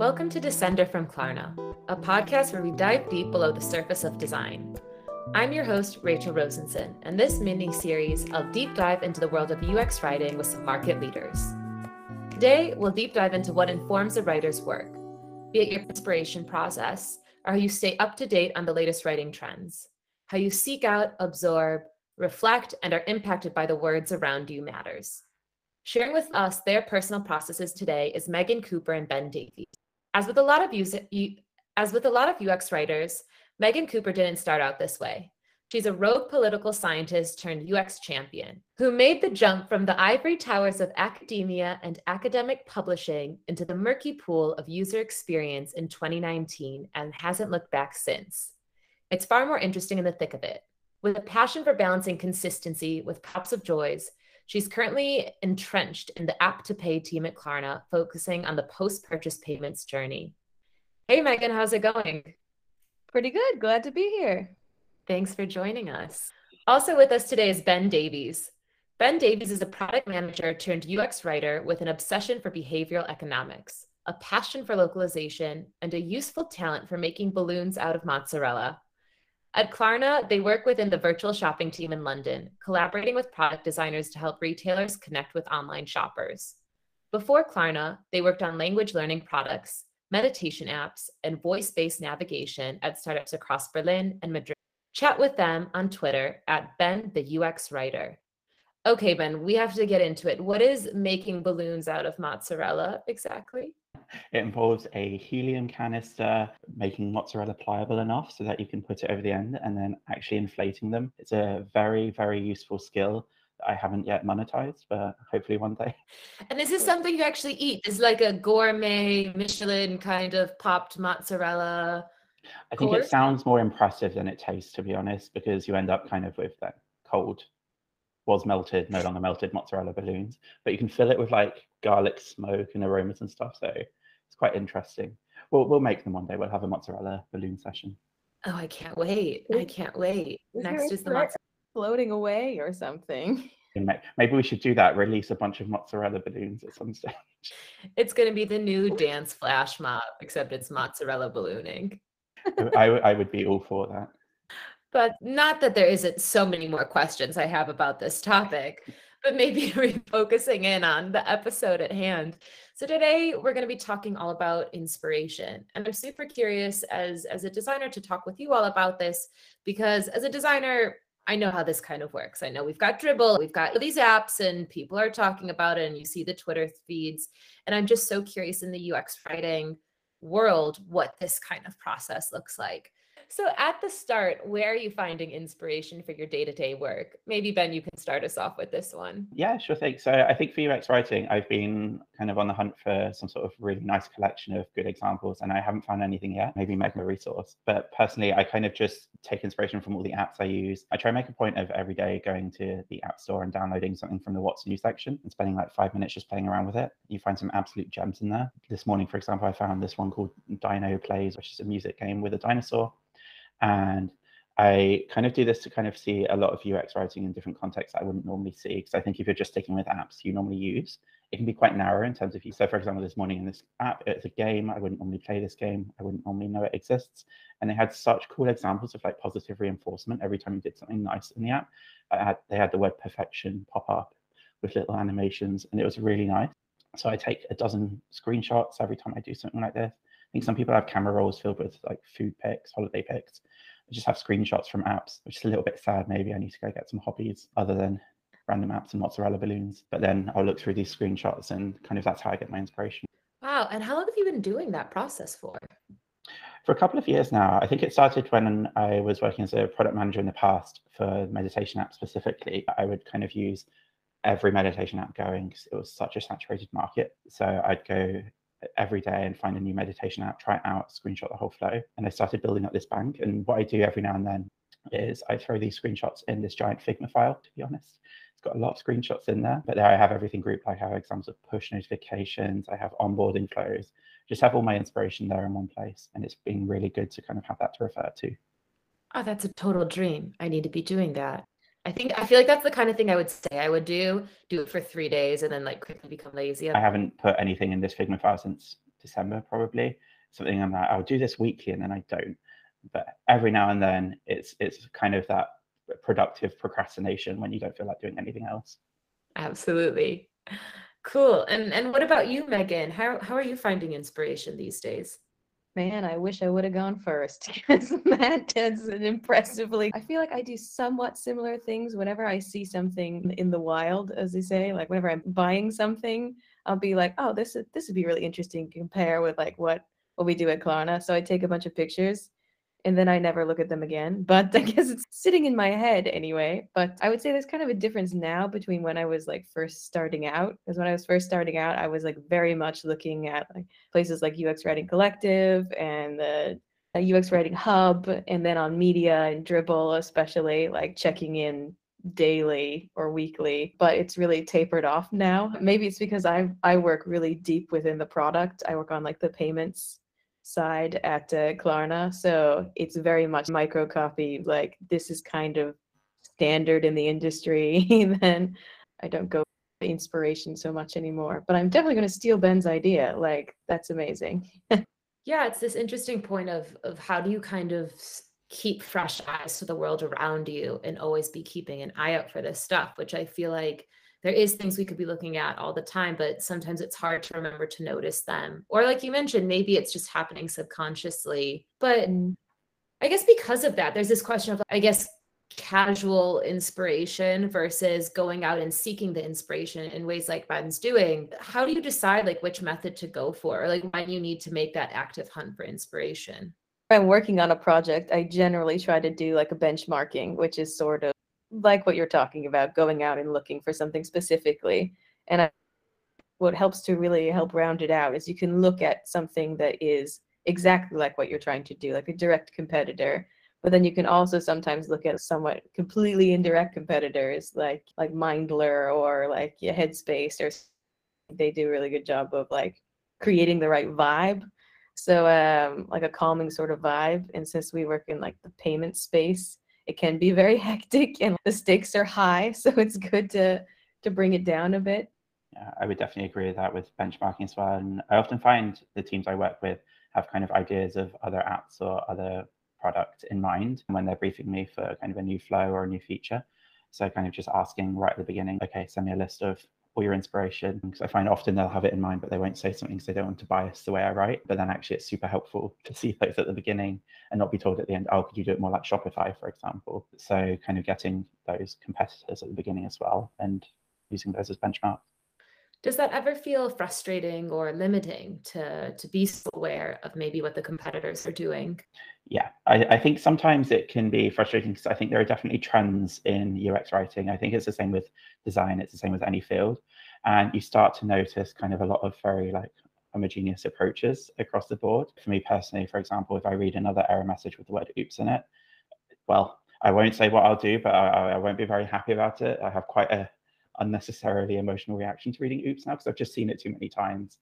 Welcome to Descender from Klarna, a podcast where we dive deep below the surface of design. I'm your host, Rachel Rosenson, and this mini series, I'll deep dive into the world of UX writing with some market leaders. Today, we'll deep dive into what informs a writer's work, be it your inspiration process, or how you stay up to date on the latest writing trends, how you seek out, absorb, reflect, and are impacted by the words around you matters. Sharing with us their personal processes today is Megan Cooper and Ben Davies. As with a lot of as with a lot of UX writers, Megan Cooper didn't start out this way. She's a rogue political scientist turned UX champion who made the jump from the ivory towers of academia and academic publishing into the murky pool of user experience in 2019 and hasn't looked back since. It's far more interesting in the thick of it. With a passion for balancing consistency with pops of joys, she's currently entrenched in the app to pay team at Klarna, focusing on the post purchase payments journey. Hey, Megan, how's it going? Pretty good. Glad to be here. Thanks for joining us. Also with us today is Ben Davies. Ben Davies is a product manager turned UX writer with an obsession for behavioral economics, a passion for localization, and a useful talent for making balloons out of mozzarella. At Klarna, they work within the virtual shopping team in London, collaborating with product designers to help retailers connect with online shoppers. Before Klarna, they worked on language learning products, meditation apps, and voice based navigation at startups across Berlin and Madrid. Chat with them on Twitter at Ben the UX Writer. Okay, Ben, we have to get into it. What is making balloons out of mozzarella exactly? It involves a helium canister, making mozzarella pliable enough so that you can put it over the end and then actually inflating them. It's a very, very useful skill that I haven't yet monetized, but hopefully one day. And this is this something you actually eat? Is like a gourmet Michelin kind of popped mozzarella? I think course? it sounds more impressive than it tastes, to be honest, because you end up kind of with that cold, was melted, no longer melted mozzarella balloons. But you can fill it with like garlic smoke and aromas and stuff. So it's quite interesting. We'll we'll make them one day. We'll have a mozzarella balloon session. Oh, I can't wait! I can't wait. Is Next is the mozzarella floating away or something. Maybe we should do that. Release a bunch of mozzarella balloons at some stage. It's going to be the new dance flash mob, except it's mozzarella ballooning. I, I would be all for that. But not that there isn't so many more questions I have about this topic, but maybe refocusing in on the episode at hand. So today we're going to be talking all about inspiration. And I'm super curious as as a designer to talk with you all about this because as a designer, I know how this kind of works. I know we've got Dribbble, we've got these apps, and people are talking about it, and you see the Twitter feeds. And I'm just so curious in the UX writing world what this kind of process looks like. So, at the start, where are you finding inspiration for your day to day work? Maybe, Ben, you can start us off with this one. Yeah, sure thing. So, I think for UX writing, I've been kind of on the hunt for some sort of really nice collection of good examples, and I haven't found anything yet. Maybe mega resource. But personally, I kind of just take inspiration from all the apps I use. I try and make a point of every day going to the App Store and downloading something from the What's New section and spending like five minutes just playing around with it. You find some absolute gems in there. This morning, for example, I found this one called Dino Plays, which is a music game with a dinosaur and I kind of do this to kind of see a lot of UX writing in different contexts I wouldn't normally see. Because I think if you're just sticking with apps you normally use, it can be quite narrow in terms of you. So, for example, this morning in this app, it's a game. I wouldn't normally play this game. I wouldn't normally know it exists. And they had such cool examples of like positive reinforcement every time you did something nice in the app. Had, they had the word perfection pop up with little animations, and it was really nice. So I take a dozen screenshots every time I do something like this. I think some people have camera rolls filled with like food pics, holiday pics. I just have screenshots from apps, which is a little bit sad. Maybe I need to go get some hobbies other than random apps and mozzarella balloons. But then I'll look through these screenshots and kind of that's how I get my inspiration. Wow. And how long have you been doing that process for? For a couple of years now. I think it started when I was working as a product manager in the past for meditation apps specifically. I would kind of use every meditation app going because it was such a saturated market. So I'd go every day and find a new meditation app, try it out, screenshot the whole flow. And I started building up this bank. And what I do every now and then is I throw these screenshots in this giant Figma file, to be honest. It's got a lot of screenshots in there, but there I have everything grouped. I have examples of push notifications, I have onboarding flows, just have all my inspiration there in one place. And it's been really good to kind of have that to refer to. Oh, that's a total dream. I need to be doing that. I think I feel like that's the kind of thing I would say I would do. Do it for three days and then like quickly become lazy. I haven't put anything in this Figma file since December probably. Something I'm like, I'll do this weekly and then I don't. But every now and then it's it's kind of that productive procrastination when you don't feel like doing anything else. Absolutely. Cool. And and what about you, Megan? How how are you finding inspiration these days? Man, I wish I would have gone first because Matt does it impressively. I feel like I do somewhat similar things whenever I see something in the wild, as they say. Like whenever I'm buying something, I'll be like, "Oh, this is this would be really interesting to compare with like what what we do at Klarna." So I take a bunch of pictures and then I never look at them again. But I guess it's sitting in my head anyway. But I would say there's kind of a difference now between when I was like first starting out. Because when I was first starting out, I was like very much looking at like places like UX Writing Collective and the uh, UX Writing Hub, and then on media and Dribbble, especially like checking in daily or weekly but it's really tapered off now maybe it's because i i work really deep within the product i work on like the payments side at uh, Klarna. So it's very much micro copy. Like this is kind of standard in the industry. then I don't go inspiration so much anymore. But I'm definitely going to steal Ben's idea. Like that's amazing. yeah, it's this interesting point of of how do you kind of keep fresh eyes to the world around you and always be keeping an eye out for this stuff, which I feel like there is things we could be looking at all the time but sometimes it's hard to remember to notice them or like you mentioned maybe it's just happening subconsciously but mm-hmm. i guess because of that there's this question of i guess casual inspiration versus going out and seeking the inspiration in ways like Ben's doing. How do you decide like which method to go for or like when you need to make that active hunt for inspiration? I'm working on a project, I generally try to do like a benchmarking, which is sort of like what you're talking about, going out and looking for something specifically. And I, what helps to really help round it out is you can look at something that is exactly like what you're trying to do, like a direct competitor. But then you can also sometimes look at somewhat completely indirect competitors like like Mindler or like yeah, Headspace or they do a really good job of like creating the right vibe. So um like a calming sort of vibe. And since we work in like the payment space, it can be very hectic and the stakes are high. So it's good to to bring it down a bit. Yeah, I would definitely agree with that with benchmarking as well. And I often find the teams I work with have kind of ideas of other apps or other product in mind when they're briefing me for kind of a new flow or a new feature. So kind of just asking right at the beginning, okay, send me a list of or your inspiration because I find often they'll have it in mind, but they won't say something because they don't want to bias the way I write. But then actually, it's super helpful to see those at the beginning and not be told at the end, oh, could you do it more like Shopify, for example? So, kind of getting those competitors at the beginning as well and using those as benchmarks. Does that ever feel frustrating or limiting to to be so aware of maybe what the competitors are doing? Yeah, I, I think sometimes it can be frustrating because I think there are definitely trends in UX writing. I think it's the same with design, it's the same with any field. And you start to notice kind of a lot of very like homogeneous approaches across the board. For me personally, for example, if I read another error message with the word oops in it, well, I won't say what I'll do, but I, I won't be very happy about it. I have quite a unnecessarily emotional reaction to reading Oops now because I've just seen it too many times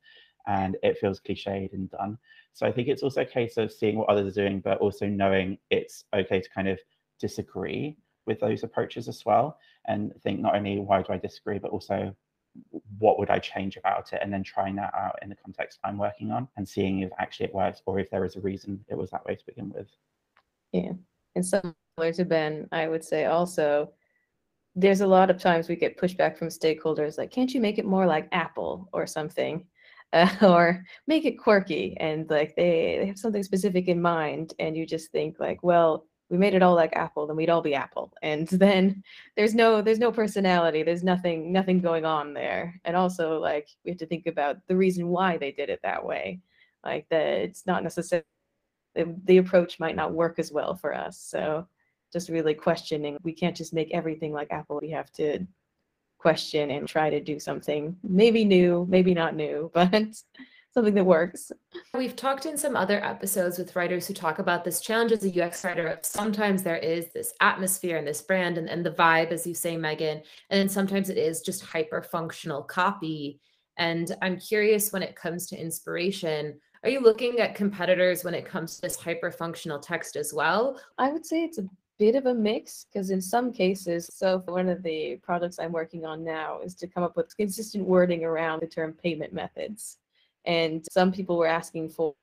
and it feels cliched and done. So I think it's also a case of seeing what others are doing, but also knowing it's okay to kind of disagree with those approaches as well and think not only why do I disagree, but also what would I change about it? And then trying that out in the context I'm working on and seeing if actually it works or if there is a reason it was that way to begin with. Yeah. And similar to Ben, I would say also there's a lot of times we get pushback from stakeholders like, can't you make it more like Apple or something? Uh, or make it quirky and like they, they have something specific in mind and you just think like well we made it all like apple then we'd all be apple. And then there's no there's no personality there's nothing nothing going on there. And also like we have to think about the reason why they did it that way like that it's not necessarily the, the approach might not work as well for us. So just really questioning. We can't just make everything like Apple. We have to question and try to do something maybe new, maybe not new, but something that works. We've talked in some other episodes with writers who talk about this challenge as a UX writer. Sometimes there is this atmosphere and this brand and, and the vibe, as you say, Megan. And then sometimes it is just hyper functional copy. And I'm curious when it comes to inspiration, are you looking at competitors when it comes to this hyper functional text as well? I would say it's a bit of a mix because in some cases, so one of the projects I'm working on now is to come up with consistent wording around the term payment methods. And some people were asking for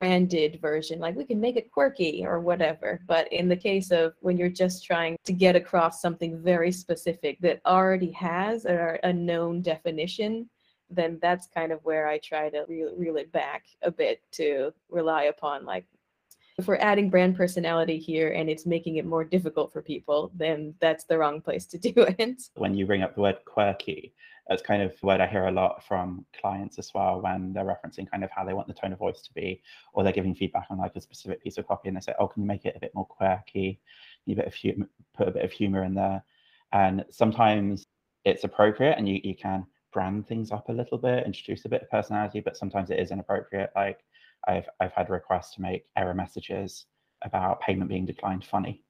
branded version, like we can make it quirky or whatever. But in the case of when you're just trying to get across something very specific that already has a, a known definition, then that's kind of where I try to reel, reel it back a bit to rely upon like if we're adding brand personality here and it's making it more difficult for people, then that's the wrong place to do it. When you bring up the word quirky, that's kind of word I hear a lot from clients as well when they're referencing kind of how they want the tone of voice to be, or they're giving feedback on like a specific piece of copy and they say, oh, can you make it a bit more quirky? You bit of humor, put a bit of humor in there. And sometimes it's appropriate and you, you can brand things up a little bit, introduce a bit of personality, but sometimes it is inappropriate. Like I've I've had requests to make error messages about payment being declined funny.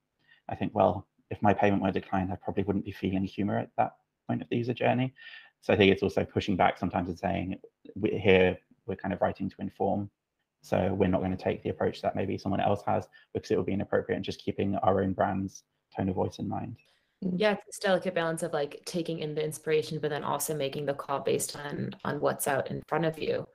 I think, well, if my payment were declined, I probably wouldn't be feeling humor at that point of the user journey. So I think it's also pushing back sometimes and saying, we're here, we're kind of writing to inform. So we're not going to take the approach that maybe someone else has because it would be inappropriate and just keeping our own brand's tone of voice in mind. Mm. Yeah, it's this delicate balance of like taking in the inspiration, but then also making the call based on on what's out in front of you.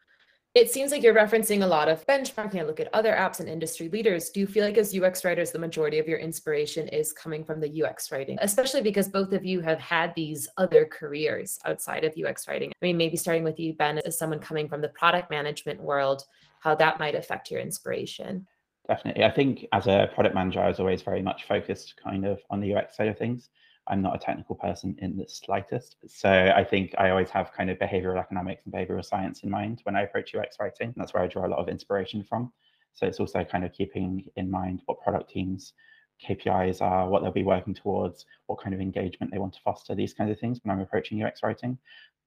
It seems like you're referencing a lot of benchmarking. I look at other apps and industry leaders. Do you feel like, as UX writers, the majority of your inspiration is coming from the UX writing, especially because both of you have had these other careers outside of UX writing? I mean, maybe starting with you, Ben, as someone coming from the product management world, how that might affect your inspiration. Definitely. I think as a product manager, I was always very much focused kind of on the UX side of things. I'm not a technical person in the slightest. So I think I always have kind of behavioral economics and behavioral science in mind when I approach UX writing. That's where I draw a lot of inspiration from. So it's also kind of keeping in mind what product teams KPIs are, what they'll be working towards, what kind of engagement they want to foster, these kinds of things when I'm approaching UX writing.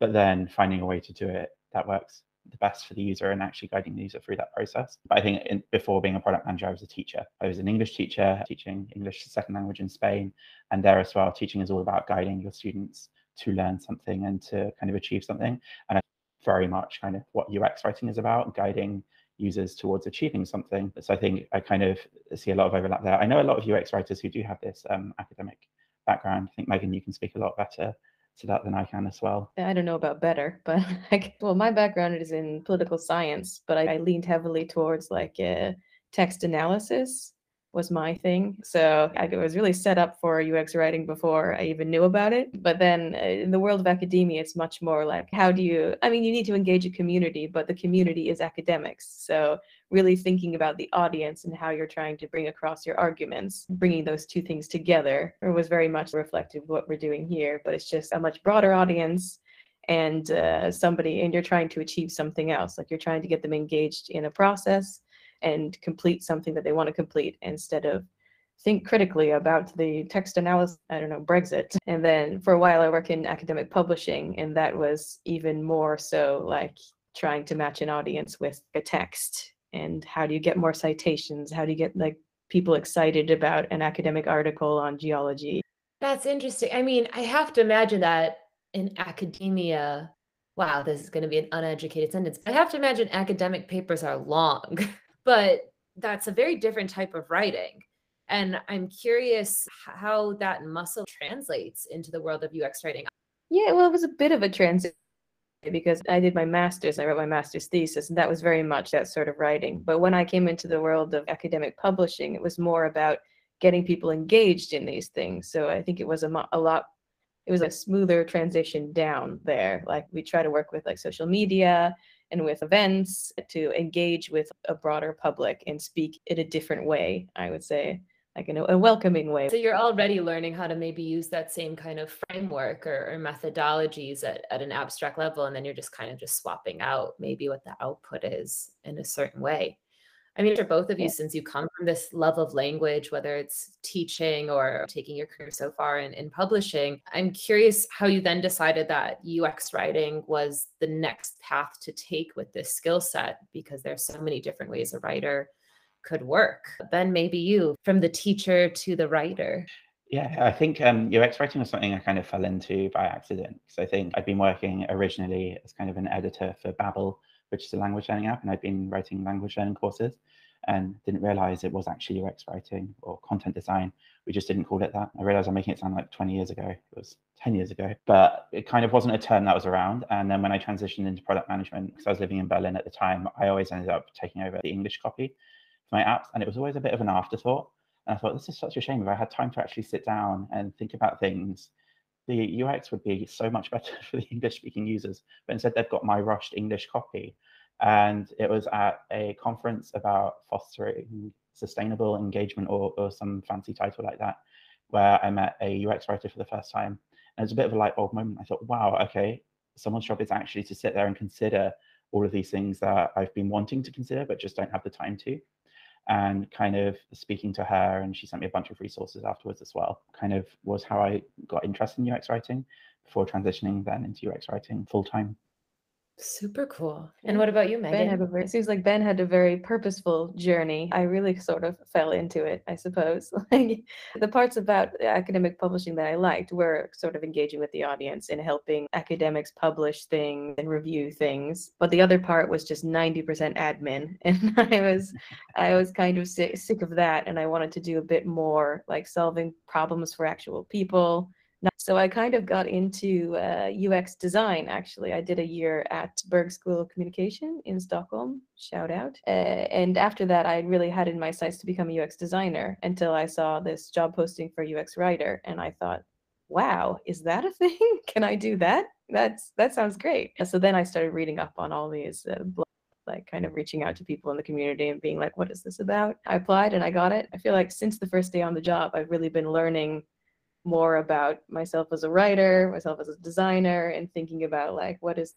But then finding a way to do it that works the best for the user and actually guiding the user through that process. But I think in, before being a product manager, I was a teacher. I was an English teacher, teaching English second language in Spain. And there as well, teaching is all about guiding your students to learn something and to kind of achieve something. And I very much kind of what UX writing is about, guiding users towards achieving something. So I think I kind of see a lot of overlap there. I know a lot of UX writers who do have this um, academic background. I think Megan, you can speak a lot better to that than I can as well. I don't know about better, but like, well, my background is in political science, but I, I leaned heavily towards like uh, text analysis was my thing. So I was really set up for UX writing before I even knew about it. But then uh, in the world of academia, it's much more like how do you, I mean, you need to engage a community, but the community is academics. So really thinking about the audience and how you're trying to bring across your arguments, bringing those two things together was very much reflective of what we're doing here. But it's just a much broader audience and uh, somebody, and you're trying to achieve something else. Like you're trying to get them engaged in a process and complete something that they want to complete instead of think critically about the text analysis i don't know brexit. And then for a while i worked in academic publishing and that was even more so like trying to match an audience with a text. And how do you get more citations? How do you get like people excited about an academic article on geology? That's interesting. I mean i have to imagine that in academia wow this is going to be an uneducated sentence. I have to imagine academic papers are long but that's a very different type of writing. And i'm curious how that muscle translates into the world of ux writing. Yeah well it was a bit of a transition because i did my master's i wrote my master's thesis and that was very much that sort of writing. But when i came into the world of academic publishing it was more about getting people engaged in these things. So i think it was a, a lot it was a smoother transition down there. Like we try to work with like social media and with events to engage with a broader public and speak in a different way, I would say, like in a, a welcoming way. So you're already learning how to maybe use that same kind of framework or, or methodologies at, at an abstract level, and then you're just kind of just swapping out maybe what the output is in a certain way. I mean, for both of you, since you come from this love of language, whether it's teaching or taking your career so far in, in publishing, I'm curious how you then decided that UX writing was the next path to take with this skill set, because there's so many different ways a writer could work. Then maybe you, from the teacher to the writer. Yeah, I think um, UX writing was something I kind of fell into by accident. So I think I'd been working originally as kind of an editor for Babbel which is a language learning app, and I've been writing language learning courses. and didn't realize it was actually UX writing or content design. We just didn't call it that. I realized I'm making it sound like 20 years ago. It was 10 years ago, but it kind of wasn't a term that was around. And then when I transitioned into product management, because I was living in Berlin at the time, I always ended up taking over the English copy for my apps. And it was always a bit of an afterthought. And I thought, this is such a shame. If I had time to actually sit down and think about things, the UX would be so much better for the English speaking users. But instead, they've got my rushed English copy and it was at a conference about fostering sustainable engagement or, or some fancy title like that, where I met a UX writer for the first time. And it was a bit of a light bulb moment. I thought, wow, okay, someone's job is actually to sit there and consider all of these things that I've been wanting to consider, but just don't have the time to. And kind of speaking to her, and she sent me a bunch of resources afterwards as well, kind of was how I got interested in UX writing before transitioning then into UX writing full time. Super cool. And what about you, Megan? Ben had a very, it seems like Ben had a very purposeful journey. I really sort of fell into it, I suppose. Like the parts about academic publishing that I liked were sort of engaging with the audience and helping academics publish things and review things. But the other part was just 90% admin. And I was I was kind of sick, sick of that and I wanted to do a bit more like solving problems for actual people so I kind of got into uh, UX design. Actually, I did a year at Berghs School of Communication in Stockholm. Shout out! Uh, and after that, I really had in my sights to become a UX designer until I saw this job posting for UX writer, and I thought, "Wow, is that a thing? Can I do that? That's that sounds great." So then I started reading up on all these uh, blogs like kind of reaching out to people in the community and being like, what is this about? I applied and I got it. I feel like since the first day on the job, I've really been learning more about myself as a writer, myself as a designer, and thinking about like what is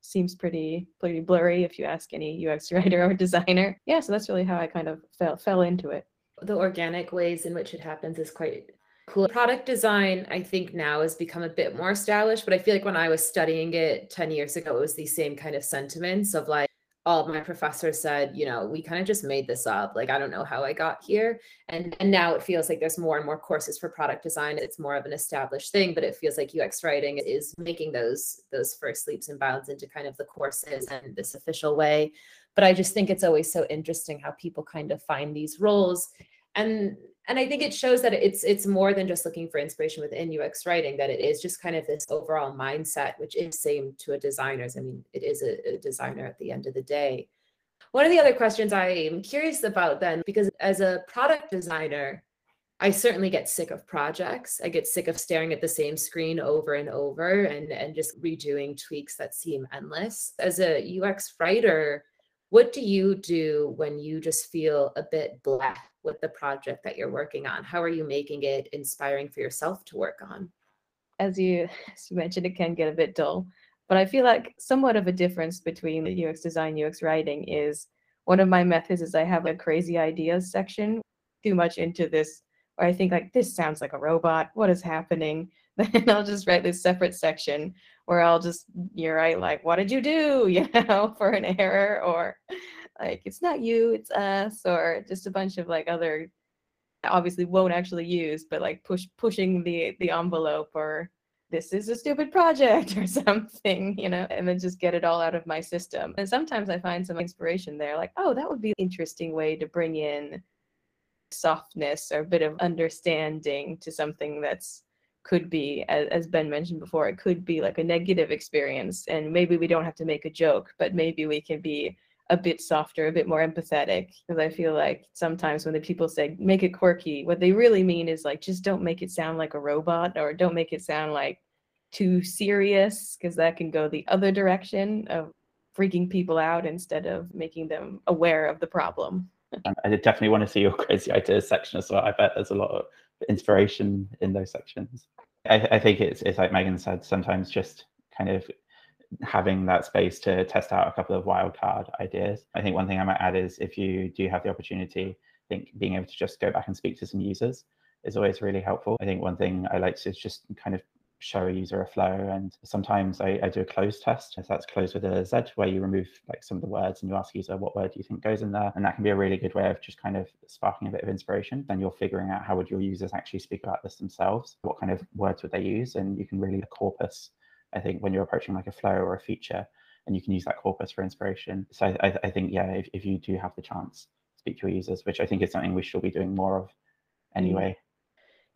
seems pretty pretty blurry if you ask any UX writer or designer. Yeah, so that's really how I kind of fell fell into it. The organic ways in which it happens is quite cool. Product design, I think now has become a bit more established, but I feel like when I was studying it 10 years ago, it was the same kind of sentiments of like all my professors said, you know, we kind of just made this up. Like, I don't know how I got here. And, and now it feels like there's more and more courses for product design. It's more of an established thing, but it feels like UX writing is making those, those first leaps and bounds into kind of the courses and this official way. But I just think it's always so interesting how people kind of find these roles and and I think it shows that it's it's more than just looking for inspiration within UX writing, that it is just kind of this overall mindset, which is same to a designer's. I mean, it is a, a designer at the end of the day. One of the other questions I am curious about then, because as a product designer, I certainly get sick of projects. I get sick of staring at the same screen over and over and, and just redoing tweaks that seem endless. As a UX writer, what do you do when you just feel a bit black with the project that you're working on? How are you making it inspiring for yourself to work on? As you, as you mentioned, it can get a bit dull, but I feel like somewhat of a difference between the UX design, UX writing is one of my methods is I have a crazy ideas section, too much into this, or I think like this sounds like a robot. What is happening? Then I'll just write this separate section where I'll just you write like, what did you do? You know, for an error or like it's not you, it's us, or just a bunch of like other obviously won't actually use, but like push pushing the the envelope or this is a stupid project or something, you know, and then just get it all out of my system. And sometimes I find some inspiration there, like, oh, that would be an interesting way to bring in softness or a bit of understanding to something that's could be as, ben mentioned before it could be like a negative experience and maybe we don't have to make a joke but maybe we can be a bit softer, a bit more empathetic. Because I feel like sometimes when the people say make it quirky, what they really mean is like just don't make it sound like a robot or don't make it sound like too serious, because that can go the other direction of freaking people out instead of making them aware of the problem. Um, I definitely want to see your crazy ideas section as well. I bet there's a lot of inspiration in those sections. I, I think it's it's like Megan said, sometimes just kind of having that space to test out a couple of wildcard ideas. I think one thing I might add is if you do have the opportunity, I think being able to just go back and speak to some users is always really helpful. I think one thing I like to just kind of show a user a flow and sometimes I, I do a cloze test so that's closed with a z where you remove like some of the words and you ask user what word do you think goes in there and that can be a really good way of just kind of sparking a bit of inspiration then you're figuring out how would your users actually speak about this themselves what kind of words would they use and you can really the corpus I think when you're approaching like a flow or a feature, and you can use that corpus for inspiration. So I, I think yeah, if, if you do have the chance speak to your users, which I think is something we should be doing more of mm. anyway.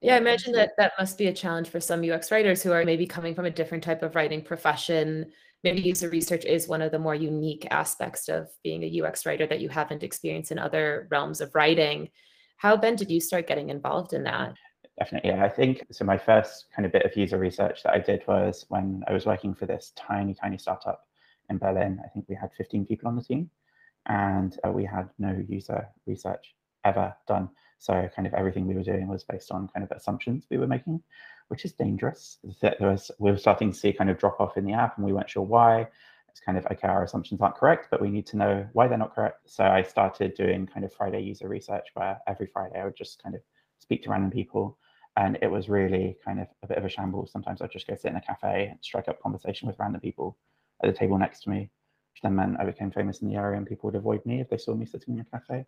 Yeah, I imagine that that must be a challenge for some UX writers who are maybe coming from a different type of writing profession. Maybe user research is one of the more unique aspects of being a UX writer that you haven't experienced in other realms of writing. How, Ben, did you start getting involved in that? Definitely. Yeah, I think so. My first kind of bit of user research that I did was when I was working for this tiny, tiny startup in Berlin. I think we had 15 people on the team and uh, we had no user research ever done. So kind of everything we were doing was based on kind of assumptions we were making, which is dangerous. There was we were starting to see kind of drop off in the app, and we weren't sure why. It's kind of okay, our assumptions aren't correct, but we need to know why they're not correct. So I started doing kind of Friday user research, where every Friday I would just kind of speak to random people, and it was really kind of a bit of a shambles. Sometimes I'd just go sit in a cafe and strike up conversation with random people at the table next to me, which then meant I became famous in the area, and people would avoid me if they saw me sitting in a cafe.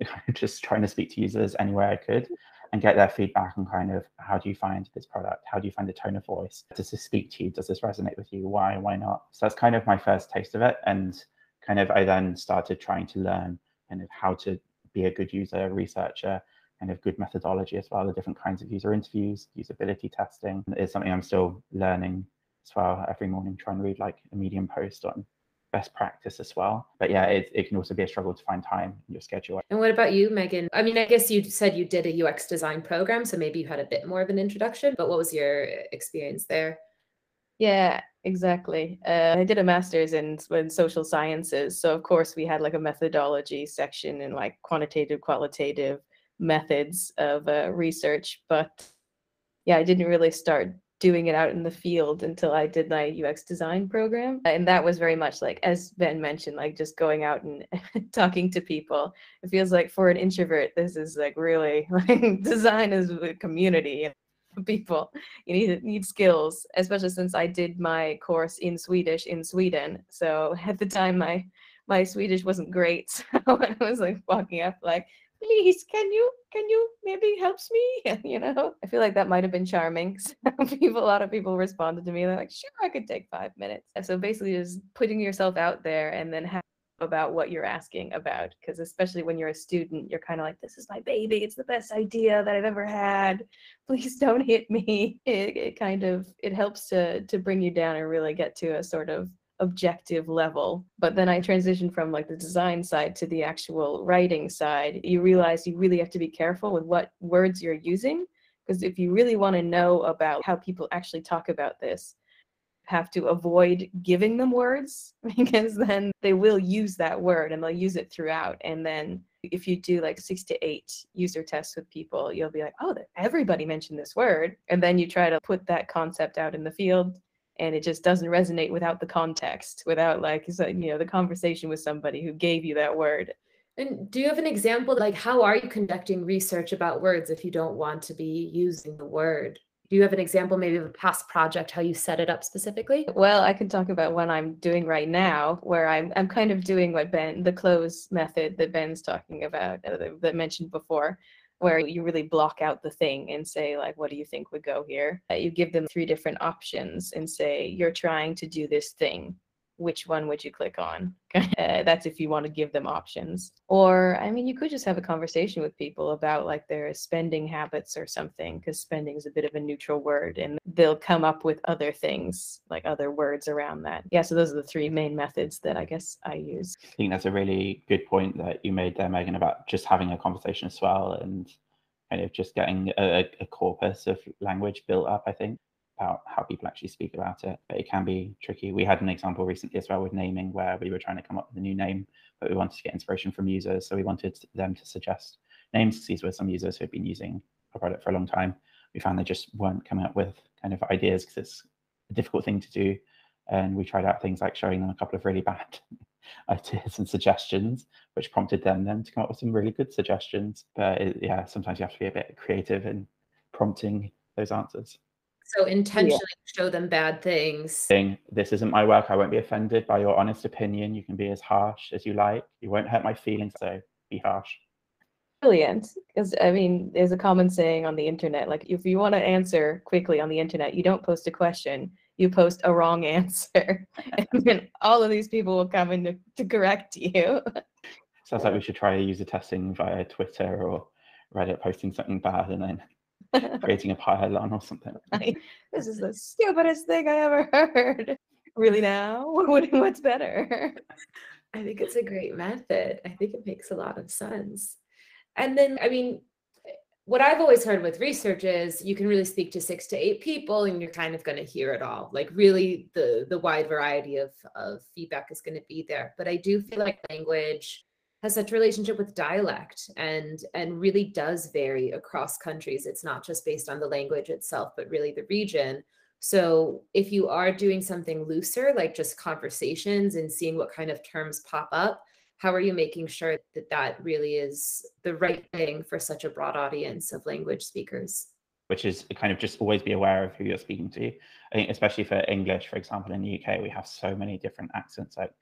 just trying to speak to users anywhere I could and get their feedback on kind of how do you find this product? How do you find the tone of voice? Does this speak to you? Does this resonate with you? Why? Why not? So that's kind of my first taste of it. And kind of I then started trying to learn kind of how to be a good user researcher, kind of good methodology as well, the different kinds of user interviews, usability testing is something I'm still learning as well every morning, trying to read like a medium post on best practice as well. But yeah, it, it can also be a struggle to find time in your schedule. And what about you, Megan? I mean, I guess you said you did a UX design program, so maybe you had a bit more of an introduction, but what was your experience there? Yeah, exactly. Uh, I did a master's in, in social sciences. So, of course, we had like a methodology section and like quantitative, qualitative methods of uh, research. But yeah, I didn't really start doing it out in the field until I did my UX design program. And that was very much like, as Ben mentioned, like just going out and talking to people. It feels like for an introvert, this is like really like design is a community of people. You need need skills, especially since I did my course in Swedish in Sweden. So at the time my my Swedish wasn't great. So I was like walking up like, please can you can you maybe helps me? You know i feel like that might have been charming. People a lot of people responded to me they're like sure i could take five minutes. So basically just putting yourself out there and then have about what you're asking about because especially when you're a student you're kind of like this is my baby it's the best idea that i've ever had. Please don't hit me. It, it kind of it helps to to bring you down and really get to a sort of objective level. But then I transitioned from like the design side to the actual writing side. You realize you really have to be careful with what words you're using. Because if you really want to know about how people actually talk about this, have to avoid giving them words because then they will use that word and they'll use it throughout. And then if you do like six to eight user tests with people, you'll be like, oh, everybody mentioned this word. And then you try to put that concept out in the field and it just doesn't resonate without the context without like you know the conversation with somebody who gave you that word. And do you have an example like how are you conducting research about words if you don't want to be using the word? Do you have an example maybe of a past project how you set it up specifically? Well i can talk about what i'm doing right now where i'm, I'm kind of doing what ben the cloze method that ben's talking about uh, that, that mentioned before where you really block out the thing and say like what do you think would go here? Uh, you give them three different options and say you're trying to do this thing which one would you click on? uh, that's if you want to give them options. Or, I mean, you could just have a conversation with people about like their spending habits or something, because spending is a bit of a neutral word and they'll come up with other things, like other words around that. Yeah, so those are the three main methods that I guess I use. I think that's a really good point that you made there, Megan, about just having a conversation as well and kind of just getting a, a corpus of language built up, I think about how people actually speak about it. But it can be tricky. We had an example recently as well with naming where we were trying to come up with a new name, but we wanted to get inspiration from users. So we wanted them to suggest names. These were some users who had been using our product for a long time. We found they just weren't coming up with kind of ideas because it's a difficult thing to do. And we tried out things like showing them a couple of really bad ideas and suggestions, which prompted them then to come up with some really good suggestions. But it, yeah, sometimes you have to be a bit creative in prompting those answers. So intentionally yeah. show them bad things. Saying, this isn't my work. I won't be offended by your honest opinion. You can be as harsh as you like. You won't hurt my feelings. So be harsh. Brilliant. Because I mean, there's a common saying on the internet, like if you want to answer quickly on the internet, you don't post a question, you post a wrong answer. and then all of these people will come in to, to correct you. Sounds like we should try user testing via Twitter or Reddit posting something bad and then creating a pylon or something. this is the stupidest thing I ever heard. Really now? What, what's better? I think it's a great method. I think it makes a lot of sense. And then, I mean, what I've always heard with research is you can really speak to six to eight people and you're kind of going to hear it all. Like really the the wide variety of, of feedback is going to be there. But I do feel like language has such a relationship with dialect and and really does vary across countries. It's not just based on the language itself, but really the region. So if you are doing something looser, like just conversations and seeing what kind of terms pop up, how are you making sure that that really is the right thing for such a broad audience of language speakers? Which is kind of just always be aware of who you're speaking to. I think, especially for English, for example, in the UK, we have so many different accents. Like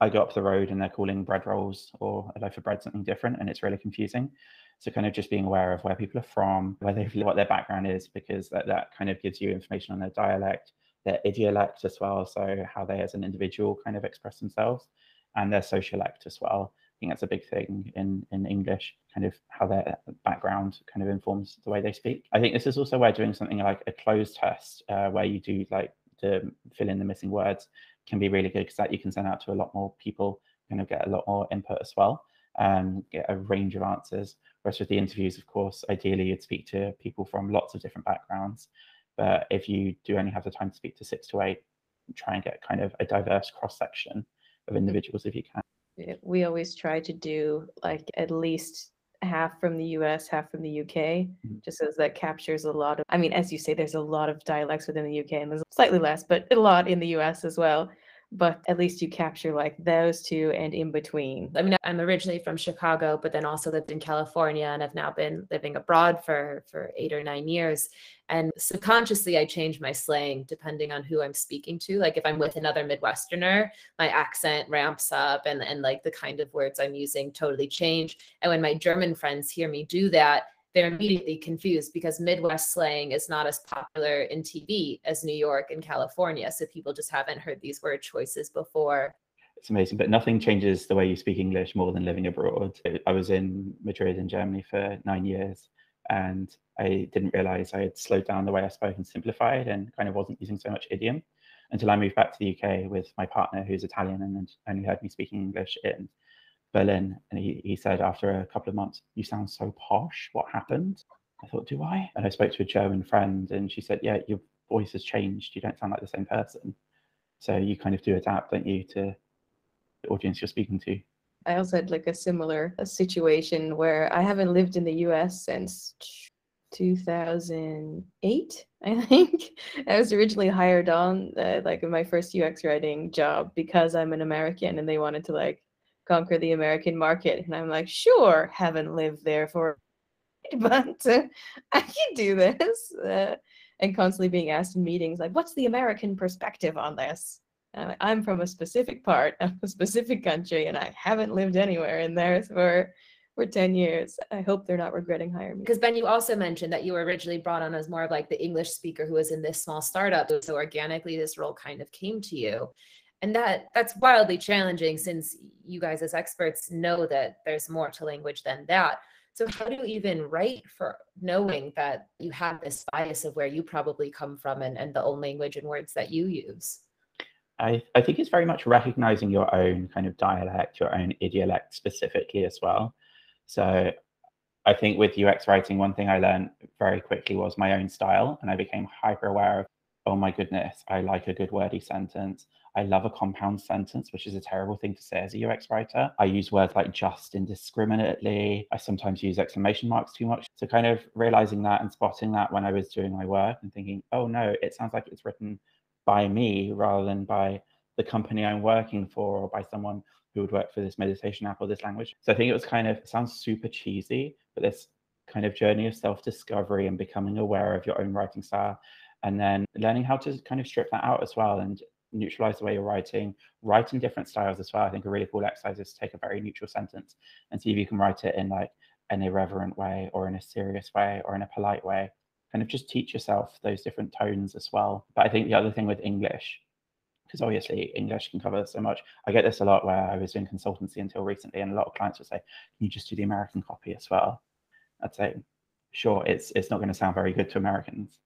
I go up the road and they're calling bread rolls or a loaf of bread something different, and it's really confusing. So kind of just being aware of where people are from, where they what their background is, because that, that kind of gives you information on their dialect, their idiolect as well. So how they as an individual kind of express themselves and their sociolect as well. I think that's a big thing in, in English, kind of how their background kind of informs the way they speak. I think this is also where doing something like a closed test, uh, where you do like to fill in the missing words, can be really good because that you can send out to a lot more people, kind of get a lot more input as well, and get a range of answers. Whereas with the interviews, of course, ideally you'd speak to people from lots of different backgrounds. But if you do only have the time to speak to six to eight, try and get kind of a diverse cross section of mm-hmm. individuals if you can. We always try to do like at least half from the US, half from the UK, mm-hmm. just as that captures a lot of, I mean, as you say, there's a lot of dialects within the UK and there's slightly less, but a lot in the US as well but at least you capture like those two and in between. I mean, I'm originally from Chicago, but then also lived in California and I've now been living abroad for for 8 or 9 years. And subconsciously I change my slang depending on who I'm speaking to. Like if I'm with another Midwesterner, my accent ramps up and and like the kind of words I'm using totally change. And when my German friends hear me do that, they're immediately confused because Midwest slang is not as popular in TV as New York and California. So people just haven't heard these word choices before. It's amazing, but nothing changes the way you speak English more than living abroad. I was in Madrid in Germany for nine years and I didn't realize I had slowed down the way I spoke and simplified and kind of wasn't using so much idiom until I moved back to the UK with my partner who's Italian and only heard me speaking English in Berlin, and he, he said after a couple of months, "You sound so posh. What happened?" I thought, "Do I?" And I spoke to a German friend, and she said, "Yeah, your voice has changed. You don't sound like the same person." So you kind of do adapt, don't you, to the audience you're speaking to. I also had like a similar situation where I haven't lived in the U.S. since 2008 i think i was originally hired on uh, like in my first ux writing job because i'm an american and they wanted to like conquer the American market. And I'm like, sure, haven't lived there for, but uh, I can do this. Uh, and constantly being asked in meetings, like, what's the American perspective on this? Like, I'm from a specific part of a specific country, and I haven't lived anywhere in there for for 10 years. I hope they're not regretting hiring me. Because Ben, you also mentioned that you were originally brought on as more of like the English speaker who was in this small startup. So organically this role kind of came to you and that that's wildly challenging since you guys as experts know that there's more to language than that. So how do you even write for knowing that you have this bias of where you probably come from and, and the own language and words that you use? I, I think it's very much recognizing your own kind of dialect your own idiolect specifically as well. So i think with ux writing one thing i learned very quickly was my own style and i became hyper aware of oh my goodness i like a good wordy sentence I love a compound sentence, which is a terrible thing to say as a UX writer. I use words like just indiscriminately. I sometimes use exclamation marks too much. So, kind of realizing that and spotting that when I was doing my work and thinking, oh no, it sounds like it's written by me rather than by the company I'm working for or by someone who would work for this meditation app or this language. So, I think it was kind of, sounds super cheesy, but this kind of journey of self discovery and becoming aware of your own writing style and then learning how to kind of strip that out as well and neutralize the way you're writing, writing different styles as well. I think a really cool exercise is to take a very neutral sentence and see if you can write it in like an irreverent way or in a serious way or in a polite way. Kind of just teach yourself those different tones as well. But I think the other thing with English, because obviously English can cover so much. I get this a lot where I was doing consultancy until recently, and a lot of clients would say, "Can you just do the American copy as well?" I'd say, "Sure, it's it's not going to sound very good to Americans."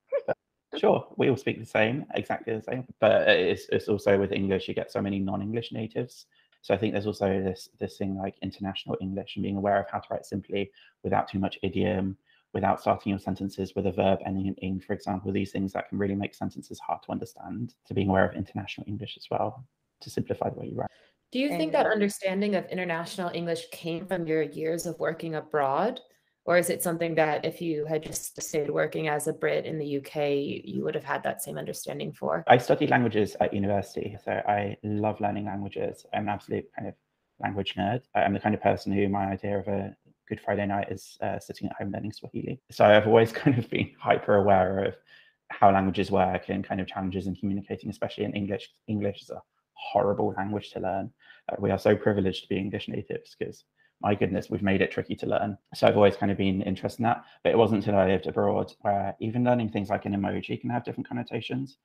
But sure, we all speak the same, exactly the same. But it's it's also with English, you get so many non-English natives. So I think there's also this this thing like international English and being aware of how to write simply without too much idiom, without starting your sentences with a verb ending in ing, for example, these things that can really make sentences hard to understand, to being aware of international English as well, to simplify the way you write. Do you think that understanding of international English came from your years of working abroad? Or is it something that if you had just stayed working as a Brit in the UK, you would have had that same understanding for? I studied languages at university, so I love learning languages. I'm an absolute kind of language nerd. I'm the kind of person who my idea of a Good Friday night is uh, sitting at home learning Swahili. So I've always kind of been hyper aware of how languages work and kind of challenges in communicating, especially in English. English is a horrible language to learn. Uh, we are so privileged to be English natives because my goodness, we've made it tricky to learn. So I've always kind of been interested in that. But it wasn't until I lived abroad where even learning things like an emoji can have different connotations.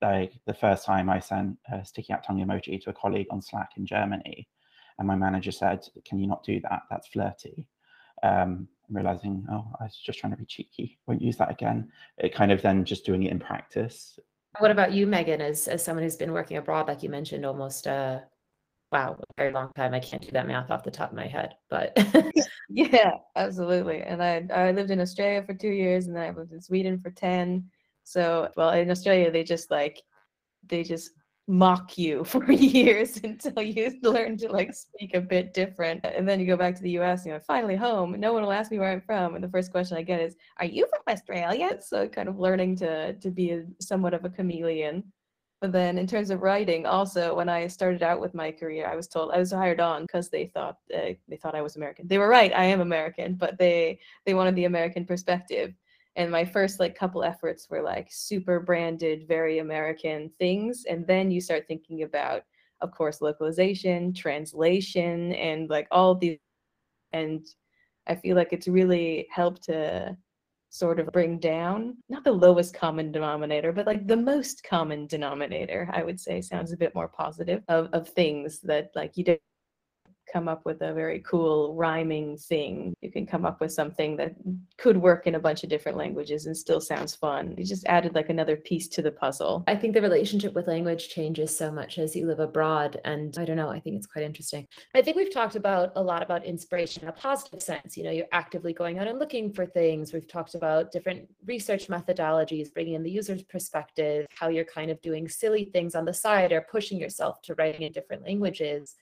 Like the first time I sent a sticky out tongue emoji to a colleague on Slack in Germany, and my manager said, "Can you not do that? That's flirty." Um, realizing, oh, I was just trying to be cheeky. Won't use that again. It kind of then just doing it in practice. What about you, Megan? As as someone who's been working abroad, like you mentioned, almost uh, wow, a very long time. I can't do that math off the top of my head, but yeah, absolutely. And I I lived in Australia for two years, and then I lived in Sweden for ten. So, well, in Australia, they just like they just mock you for years until you learn to like speak a bit different. And then you go back to the US, you know, finally home. No one will ask me where I'm from. And the first question I get is, Are you from Australia? So kind of learning to to be a, somewhat of a chameleon. But then in terms of writing, also when I started out with my career, I was told I was hired on because they thought uh, they thought I was American. They were right, I am American, but they they wanted the American perspective and my first like couple efforts were like super branded very american things and then you start thinking about of course localization translation and like all these and i feel like it's really helped to sort of bring down not the lowest common denominator but like the most common denominator i would say sounds a bit more positive of, of things that like you don't come up with a very cool rhyming thing. You can come up with something that could work in a bunch of different languages and still sounds fun. You just added like another piece to the puzzle. I think the relationship with language changes so much as you live abroad. And I don't know, I think it's quite interesting. I think we've talked about a lot about inspiration in a positive sense. You know, you're actively going out and looking for things. We've talked about different research methodologies, bringing in the user's perspective, how you're kind of doing silly things on the side or pushing yourself to writing in different languages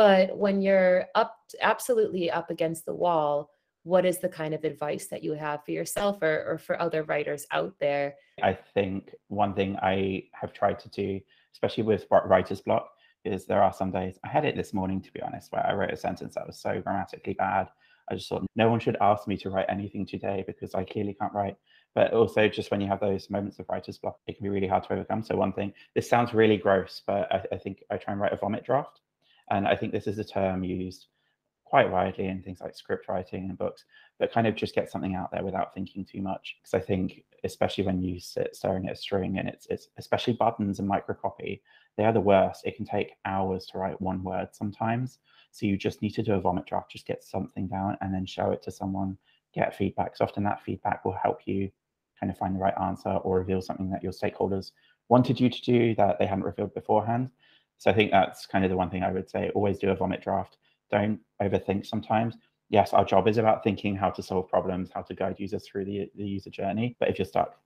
but when you're up absolutely up against the wall, what is the kind of advice that you have for yourself or, or for other writers out there? I think one thing I have tried to do, especially with writer's block, is there are some days I had it this morning to be honest, where I wrote a sentence that was so grammatically bad. I just thought no one should ask me to write anything today because I clearly can't write. But also, just when you have those moments of writer's block, it can be really hard to overcome. So, one thing, this sounds really gross, but I, I think I try and write a vomit draft. And I think this is a term used quite widely in things like script writing and books, but kind of just get something out there without thinking too much. Because I think, especially when you sit staring at a string and it's, it's especially buttons and microcopy, they are the worst. It can take hours to write one word sometimes. So you just need to do a vomit draft, just get something down and then show it to someone, get feedback. So often that feedback will help you kind of find the right answer or reveal something that your stakeholders wanted you to do that they hadn't revealed beforehand. So I think that's kind of the one thing I would say. Always do a vomit draft. Don't overthink sometimes. Yes, our job is about thinking how to solve problems, how to guide users through the, the user journey. But if you're stuck,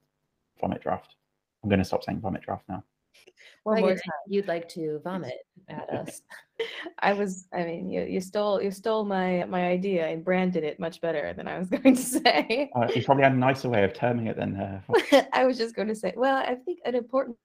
vomit draft. I'm going to stop saying vomit draft now. One more time. You'd like to vomit at us. I was, I mean, you, you stole you stole my my idea and branded it much better than I was going to say. Uh, you probably had a nicer way of terming it than. Uh, I was just going to say, well, I think an important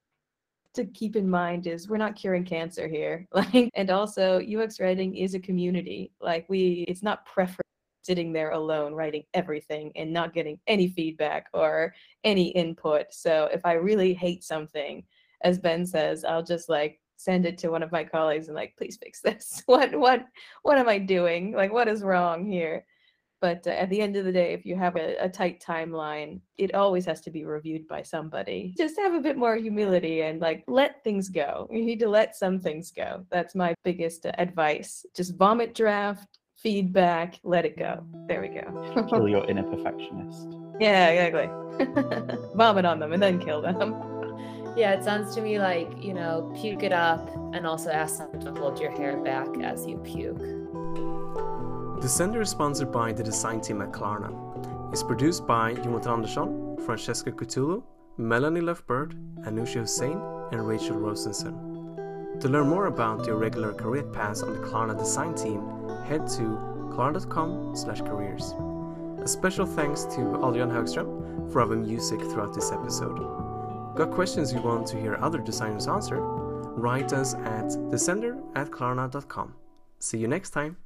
to keep in mind is we're not curing cancer here like and also ux writing is a community. Like we it's not preference sitting there alone writing everything and not getting any feedback or any input. So if i really hate something as ben says i'll just like send it to one of my colleagues and like please fix this. What what what am i doing? Like what is wrong here But uh, at the end of the day, if you have a, a tight timeline, it always has to be reviewed by somebody. Just have a bit more humility and like let things go. You need to let some things go. That's my biggest uh, advice. Just vomit draft, feedback, let it go. There we go. Kill your inner perfectionist. Yeah, exactly. vomit on them and then kill them. Yeah, it sounds to me like, you know, puke it up and also ask them to hold your hair back as you puke. Descender is sponsored by the design team at Klarna. It's produced by Jonathan Andersson, Francesca Cthulhu, Melanie Lefbird, Anusha Hussein, and Rachel Rosenson. To learn more about the irregular career paths on the Klarna design team, head to klarna.com slash careers. A special thanks to Adrian Högström for our music throughout this episode. Got questions you want to hear other designers answer? Write us at descender at klarna.com. See you next time.